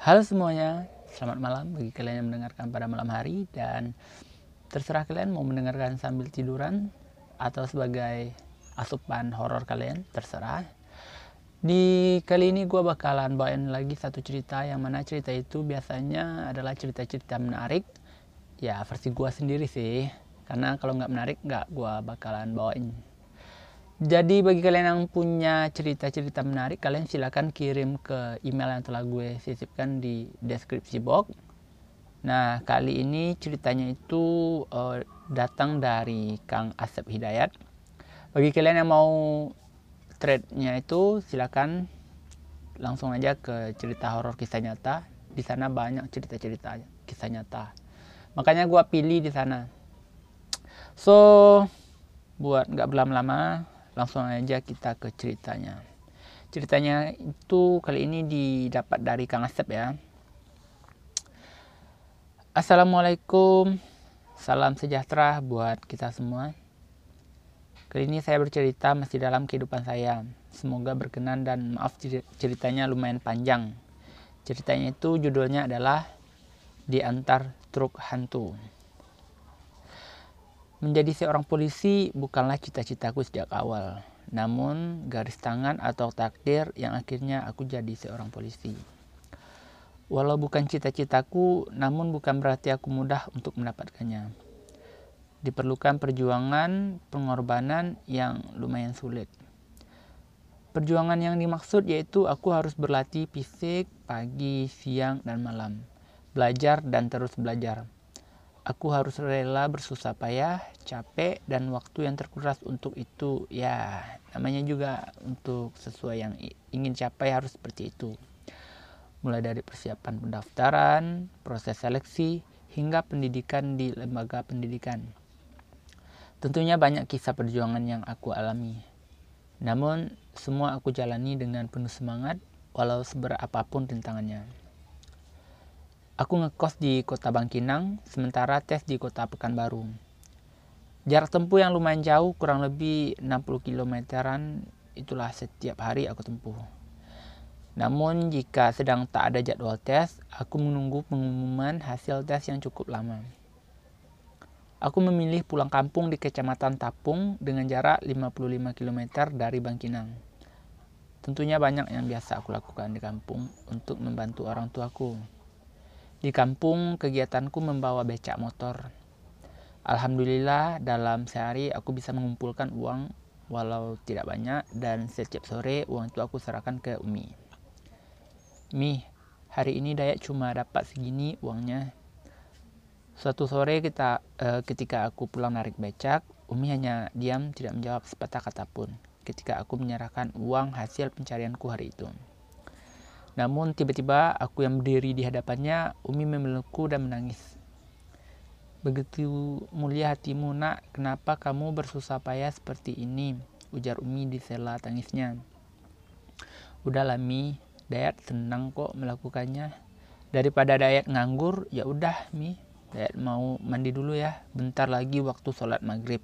Halo semuanya, selamat malam bagi kalian yang mendengarkan pada malam hari dan terserah kalian mau mendengarkan sambil tiduran atau sebagai asupan horor kalian, terserah. Di kali ini gue bakalan bawain lagi satu cerita yang mana cerita itu biasanya adalah cerita-cerita menarik. Ya versi gue sendiri sih, karena kalau nggak menarik nggak gue bakalan bawain jadi bagi kalian yang punya cerita-cerita menarik, kalian silahkan kirim ke email yang telah gue sisipkan di deskripsi box. Nah, kali ini ceritanya itu uh, datang dari Kang Asep Hidayat. Bagi kalian yang mau threadnya itu, silahkan langsung aja ke cerita horor kisah nyata. Di sana banyak cerita-cerita kisah nyata. Makanya gue pilih di sana. So, buat nggak berlama-lama, langsung aja kita ke ceritanya. Ceritanya itu kali ini didapat dari Kang Asep ya. Assalamualaikum. Salam sejahtera buat kita semua. Kali ini saya bercerita masih dalam kehidupan saya. Semoga berkenan dan maaf ceritanya lumayan panjang. Ceritanya itu judulnya adalah di antar truk hantu Menjadi seorang polisi bukanlah cita-citaku sejak awal, namun garis tangan atau takdir yang akhirnya aku jadi seorang polisi. Walau bukan cita-citaku, namun bukan berarti aku mudah untuk mendapatkannya. Diperlukan perjuangan, pengorbanan yang lumayan sulit. Perjuangan yang dimaksud yaitu aku harus berlatih fisik pagi, siang, dan malam. Belajar dan terus belajar Aku harus rela bersusah payah, capek, dan waktu yang terkuras untuk itu. Ya, namanya juga untuk sesuai yang ingin capai harus seperti itu. Mulai dari persiapan pendaftaran, proses seleksi, hingga pendidikan di lembaga pendidikan. Tentunya banyak kisah perjuangan yang aku alami. Namun, semua aku jalani dengan penuh semangat, walau seberapapun rintangannya. Aku ngekos di kota Bangkinang, sementara tes di kota Pekanbaru. Jarak tempuh yang lumayan jauh, kurang lebih 60 kilometeran, itulah setiap hari aku tempuh. Namun jika sedang tak ada jadwal tes, aku menunggu pengumuman hasil tes yang cukup lama. Aku memilih pulang kampung di Kecamatan Tapung dengan jarak 55 km dari Bangkinang. Tentunya banyak yang biasa aku lakukan di kampung untuk membantu orang tuaku. Di kampung, kegiatanku membawa becak motor. Alhamdulillah, dalam sehari aku bisa mengumpulkan uang walau tidak banyak dan setiap sore uang itu aku serahkan ke Umi. Mi, hari ini Dayak cuma dapat segini uangnya. Suatu sore kita eh, ketika aku pulang narik becak, Umi hanya diam tidak menjawab sepatah kata pun ketika aku menyerahkan uang hasil pencarianku hari itu. Namun tiba-tiba aku yang berdiri di hadapannya, Umi memelukku dan menangis. Begitu mulia hatimu nak, kenapa kamu bersusah payah seperti ini? Ujar Umi di sela tangisnya. Udahlah Mi, Dayat senang kok melakukannya. Daripada Dayat nganggur, ya udah Mi, Dayat mau mandi dulu ya, bentar lagi waktu sholat maghrib.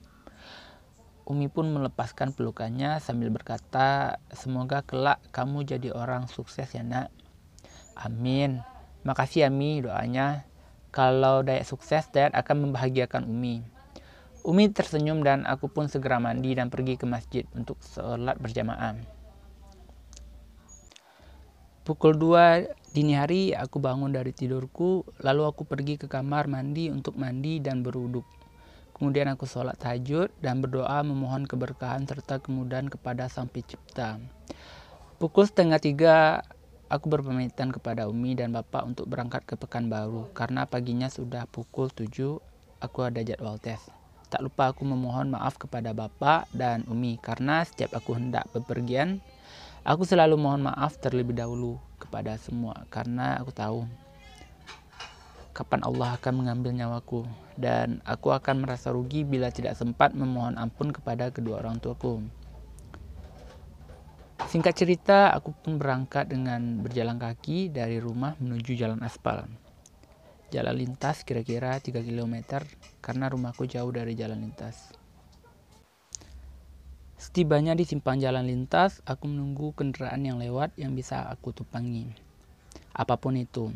Umi pun melepaskan pelukannya sambil berkata, semoga kelak kamu jadi orang sukses ya nak. Amin. Makasih ya Mi doanya. Kalau Dayat sukses, Dayat akan membahagiakan Umi. Umi tersenyum dan aku pun segera mandi dan pergi ke masjid untuk sholat berjamaah. Pukul 2 dini hari aku bangun dari tidurku, lalu aku pergi ke kamar mandi untuk mandi dan beruduk. Kemudian aku sholat tahajud dan berdoa memohon keberkahan serta kemudahan kepada Sang Pencipta. Pukul setengah tiga, aku berpamitan kepada Umi dan Bapak untuk berangkat ke Pekanbaru karena paginya sudah pukul tujuh, aku ada jadwal tes. Tak lupa aku memohon maaf kepada Bapak dan Umi karena setiap aku hendak bepergian, aku selalu mohon maaf terlebih dahulu kepada semua karena aku tahu kapan Allah akan mengambil nyawaku dan aku akan merasa rugi bila tidak sempat memohon ampun kepada kedua orang tuaku. Singkat cerita, aku pun berangkat dengan berjalan kaki dari rumah menuju jalan aspal. Jalan lintas kira-kira 3 km karena rumahku jauh dari jalan lintas. Setibanya di simpang jalan lintas, aku menunggu kendaraan yang lewat yang bisa aku tumpangi. apa pun itu.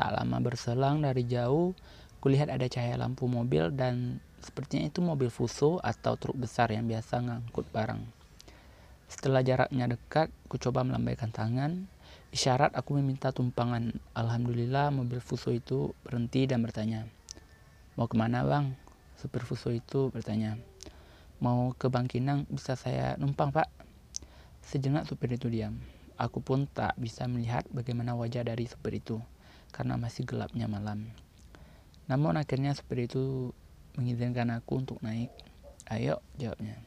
Tak lama berselang dari jauh, kulihat ada cahaya lampu mobil dan sepertinya itu mobil fuso atau truk besar yang biasa ngangkut barang. Setelah jaraknya dekat, ku coba melambaikan tangan. Isyarat aku meminta tumpangan. Alhamdulillah mobil fuso itu berhenti dan bertanya. Mau ke mana bang? Supir fuso itu bertanya. Mau ke Bangkinang, bisa saya numpang pak? Sejenak supir itu diam. Aku pun tak bisa melihat bagaimana wajah dari supir itu karena masih gelapnya malam. Namun akhirnya supir itu mengizinkan aku untuk naik. Ayo, jawabnya.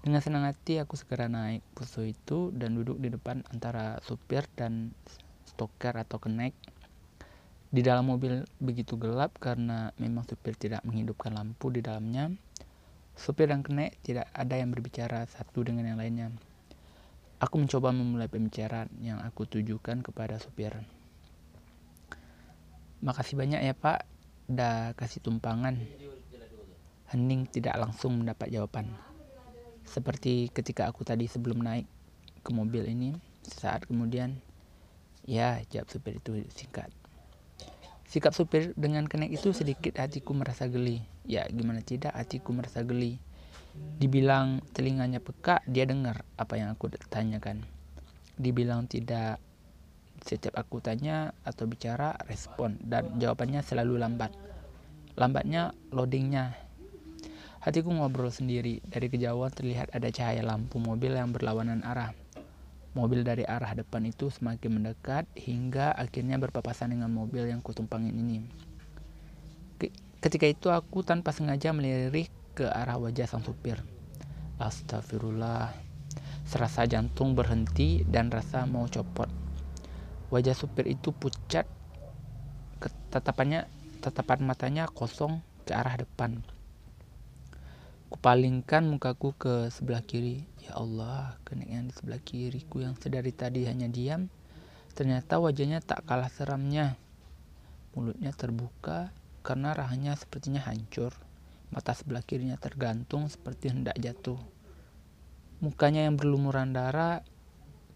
Dengan senang hati aku segera naik bus itu dan duduk di depan antara supir dan stoker atau kenek. Di dalam mobil begitu gelap karena memang supir tidak menghidupkan lampu di dalamnya. Supir dan kenek tidak ada yang berbicara satu dengan yang lainnya. Aku mencoba memulai pembicaraan yang aku tujukan kepada supir. Makasih banyak ya pak, dah kasih tumpangan. Hening tidak langsung mendapat jawaban. Seperti ketika aku tadi sebelum naik ke mobil ini, saat kemudian, ya jawab supir itu singkat. Sikap supir dengan kenek itu sedikit hatiku merasa geli. Ya gimana tidak hatiku merasa geli. Dibilang telinganya peka, dia dengar apa yang aku tanyakan. Dibilang tidak setiap aku tanya atau bicara, respon dan jawabannya selalu lambat. Lambatnya loadingnya. Hatiku ngobrol sendiri. Dari kejauhan terlihat ada cahaya lampu mobil yang berlawanan arah. Mobil dari arah depan itu semakin mendekat hingga akhirnya berpapasan dengan mobil yang kutumpangin ini. Ketika itu aku tanpa sengaja melirik ke arah wajah sang supir. Astagfirullah. Serasa jantung berhenti dan rasa mau copot. Wajah supir itu pucat. Tatapannya, tatapan matanya kosong ke arah depan. Kupalingkan mukaku ke sebelah kiri. Ya Allah, kenek yang di sebelah kiriku yang sedari tadi hanya diam, ternyata wajahnya tak kalah seramnya. Mulutnya terbuka karena rahanya sepertinya hancur. Mata sebelah kirinya tergantung seperti hendak jatuh. Mukanya yang berlumuran darah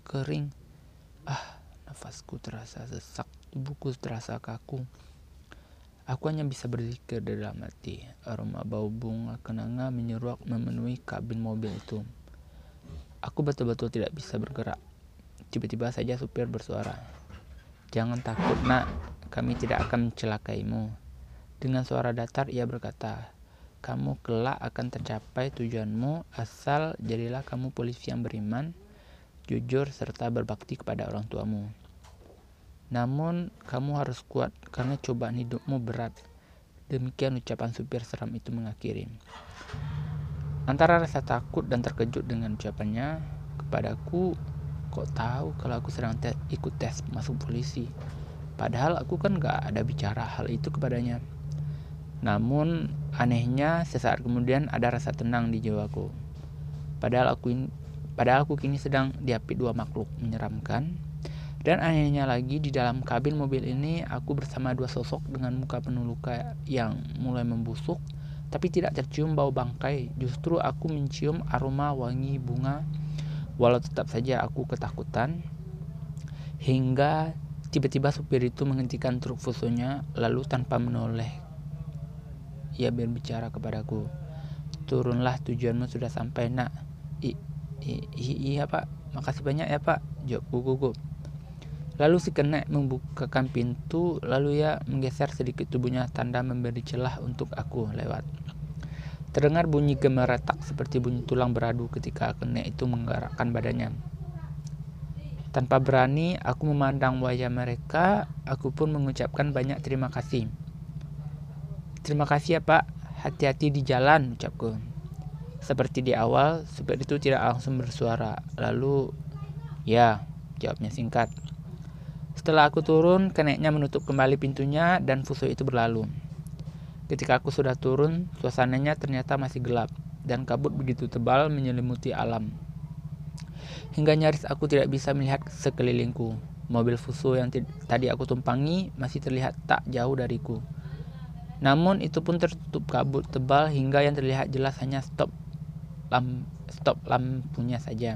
kering. Ah, Nafasku terasa sesak, tubuhku terasa kaku. Aku hanya bisa berzikir dalam hati. Aroma bau bunga kenanga menyeruak memenuhi kabin mobil itu. Aku betul-betul tidak bisa bergerak. Tiba-tiba saja supir bersuara. Jangan takut nak, kami tidak akan mencelakaimu. Dengan suara datar ia berkata, kamu kelak akan tercapai tujuanmu asal jadilah kamu polisi yang beriman, jujur, serta berbakti kepada orang tuamu. Namun, kamu harus kuat karena cobaan hidupmu berat. Demikian ucapan supir seram itu mengakhiri. Antara rasa takut dan terkejut dengan ucapannya kepadaku, kok tahu kalau aku sedang te ikut tes masuk polisi. Padahal aku kan gak ada bicara hal itu kepadanya. Namun anehnya sesaat kemudian ada rasa tenang di jiwaku. Padahal aku ini, Padahal aku kini sedang diapit dua makhluk menyeramkan. Dan anehnya lagi di dalam kabin mobil ini aku bersama dua sosok dengan muka penuh luka yang mulai membusuk tapi tidak tercium bau bangkai. Justru aku mencium aroma wangi bunga walau tetap saja aku ketakutan. Hingga tiba-tiba supir itu menghentikan truk fusonya lalu tanpa menoleh ia berbicara kepadaku. Turunlah tujuanmu sudah sampai nak. Iya pak makasih banyak ya pak. Jawabku gugup lalu si kenek membukakan pintu lalu ia menggeser sedikit tubuhnya tanda memberi celah untuk aku lewat. Terdengar bunyi gemeretak seperti bunyi tulang beradu ketika kenek itu menggerakkan badannya. Tanpa berani aku memandang wajah mereka aku pun mengucapkan banyak terima kasih. Terima kasih ya pak. Hati-hati di jalan ucapku seperti di awal, supir itu tidak langsung bersuara. Lalu, ya, jawabnya singkat. Setelah aku turun, keneknya menutup kembali pintunya dan fuso itu berlalu. Ketika aku sudah turun, suasananya ternyata masih gelap dan kabut begitu tebal menyelimuti alam. Hingga nyaris aku tidak bisa melihat sekelilingku. Mobil fuso yang tadi aku tumpangi masih terlihat tak jauh dariku. Namun itu pun tertutup kabut tebal hingga yang terlihat jelas hanya stop lam stop lampunya saja.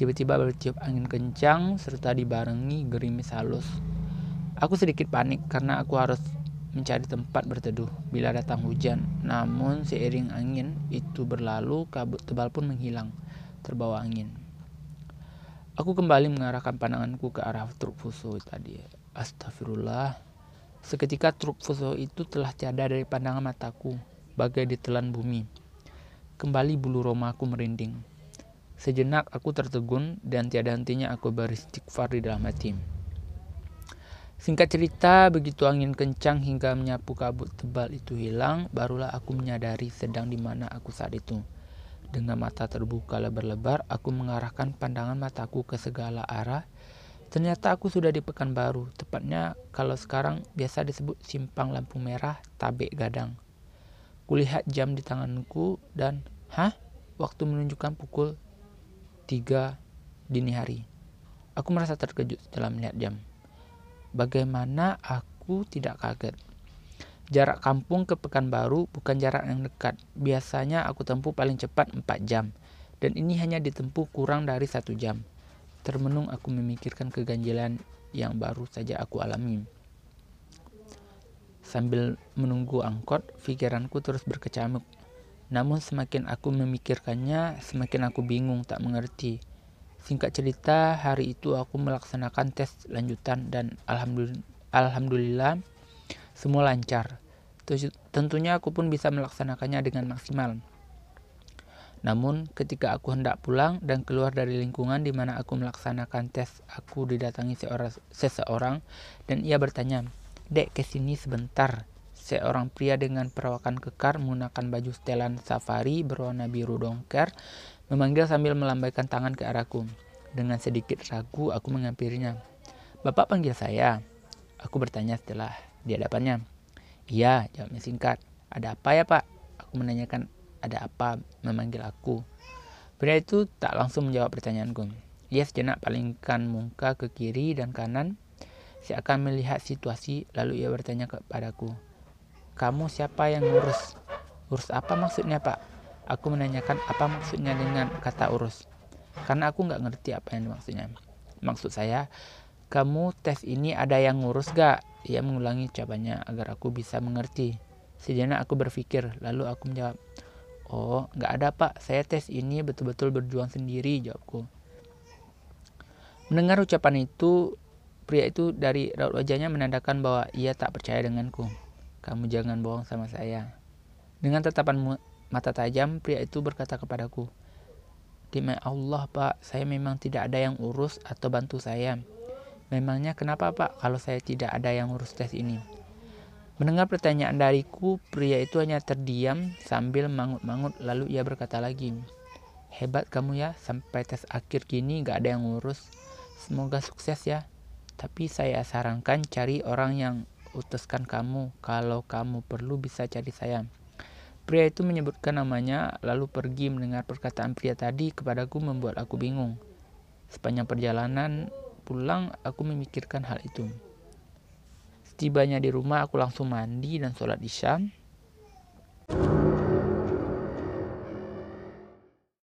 Tiba-tiba bertiup angin kencang serta dibarengi gerimis halus. Aku sedikit panik karena aku harus mencari tempat berteduh bila datang hujan. Namun seiring angin itu berlalu, kabut tebal pun menghilang, terbawa angin. Aku kembali mengarahkan pandanganku ke arah truk fuso tadi. Astagfirullah. Seketika truk fuso itu telah tiada dari pandangan mataku, bagai ditelan bumi. Kembali bulu romaku merinding. Sejenak aku tertegun dan tiada hentinya aku beristighfar di dalam hati. Singkat cerita, begitu angin kencang hingga menyapu kabut tebal itu hilang, barulah aku menyadari sedang di mana aku saat itu. Dengan mata terbuka lebar-lebar, aku mengarahkan pandangan mataku ke segala arah. Ternyata aku sudah di Pekanbaru, tepatnya kalau sekarang biasa disebut simpang lampu merah Tabek Gadang. Kulihat jam di tanganku dan, hah? Waktu menunjukkan pukul 3 dini hari. Aku merasa terkejut setelah melihat jam. Bagaimana aku tidak kaget? Jarak kampung ke Pekanbaru bukan jarak yang dekat. Biasanya aku tempuh paling cepat 4 jam. Dan ini hanya ditempuh kurang dari satu jam. Termenung aku memikirkan keganjilan yang baru saja aku alami. Sambil menunggu angkot, pikiranku terus berkecamuk. Namun semakin aku memikirkannya, semakin aku bingung tak mengerti. Singkat cerita, hari itu aku melaksanakan tes lanjutan dan alhamdulillah, semua lancar. Tentunya aku pun bisa melaksanakannya dengan maksimal. Namun, ketika aku hendak pulang dan keluar dari lingkungan di mana aku melaksanakan tes, aku didatangi seorang, seseorang dan ia bertanya, Dek, ke sini sebentar. Seorang pria dengan perawakan kekar menggunakan baju setelan safari berwarna biru dongker memanggil sambil melambaikan tangan ke arahku. Dengan sedikit ragu, aku menghampirinya. Bapak panggil saya. Aku bertanya setelah di hadapannya. Iya, jawabnya singkat. Ada apa ya pak? Aku menanyakan ada apa memanggil aku. Pria itu tak langsung menjawab pertanyaanku. Ia sejenak palingkan muka ke kiri dan kanan. Seakan melihat situasi, lalu ia bertanya kepadaku. Kamu siapa yang ngurus? Urus apa maksudnya pak? Aku menanyakan apa maksudnya dengan kata urus. Karena aku nggak ngerti apa yang maksudnya. Maksud saya, kamu tes ini ada yang ngurus gak? Ia mengulangi ucapannya agar aku bisa mengerti. Sejenak aku berpikir, lalu aku menjawab, Oh, nggak ada pak, saya tes ini betul-betul berjuang sendiri, jawabku. Mendengar ucapan itu, pria itu dari raut wajahnya menandakan bahwa ia tak percaya denganku. Kamu jangan bohong sama saya. Dengan tatapan mata tajam, pria itu berkata kepadaku, Demi Allah pak, saya memang tidak ada yang urus atau bantu saya. Memangnya kenapa pak kalau saya tidak ada yang urus tes ini? Mendengar pertanyaan dariku, pria itu hanya terdiam sambil mangut-mangut lalu ia berkata lagi, Hebat kamu ya, sampai tes akhir gini gak ada yang ngurus. Semoga sukses ya. Tapi saya sarankan cari orang yang utuskan kamu. Kalau kamu perlu bisa cari saya. Pria itu menyebutkan namanya, lalu pergi mendengar perkataan pria tadi kepadaku membuat aku bingung. Sepanjang perjalanan, pulang, aku memikirkan hal itu. Setibanya di rumah, aku langsung mandi dan sholat isya.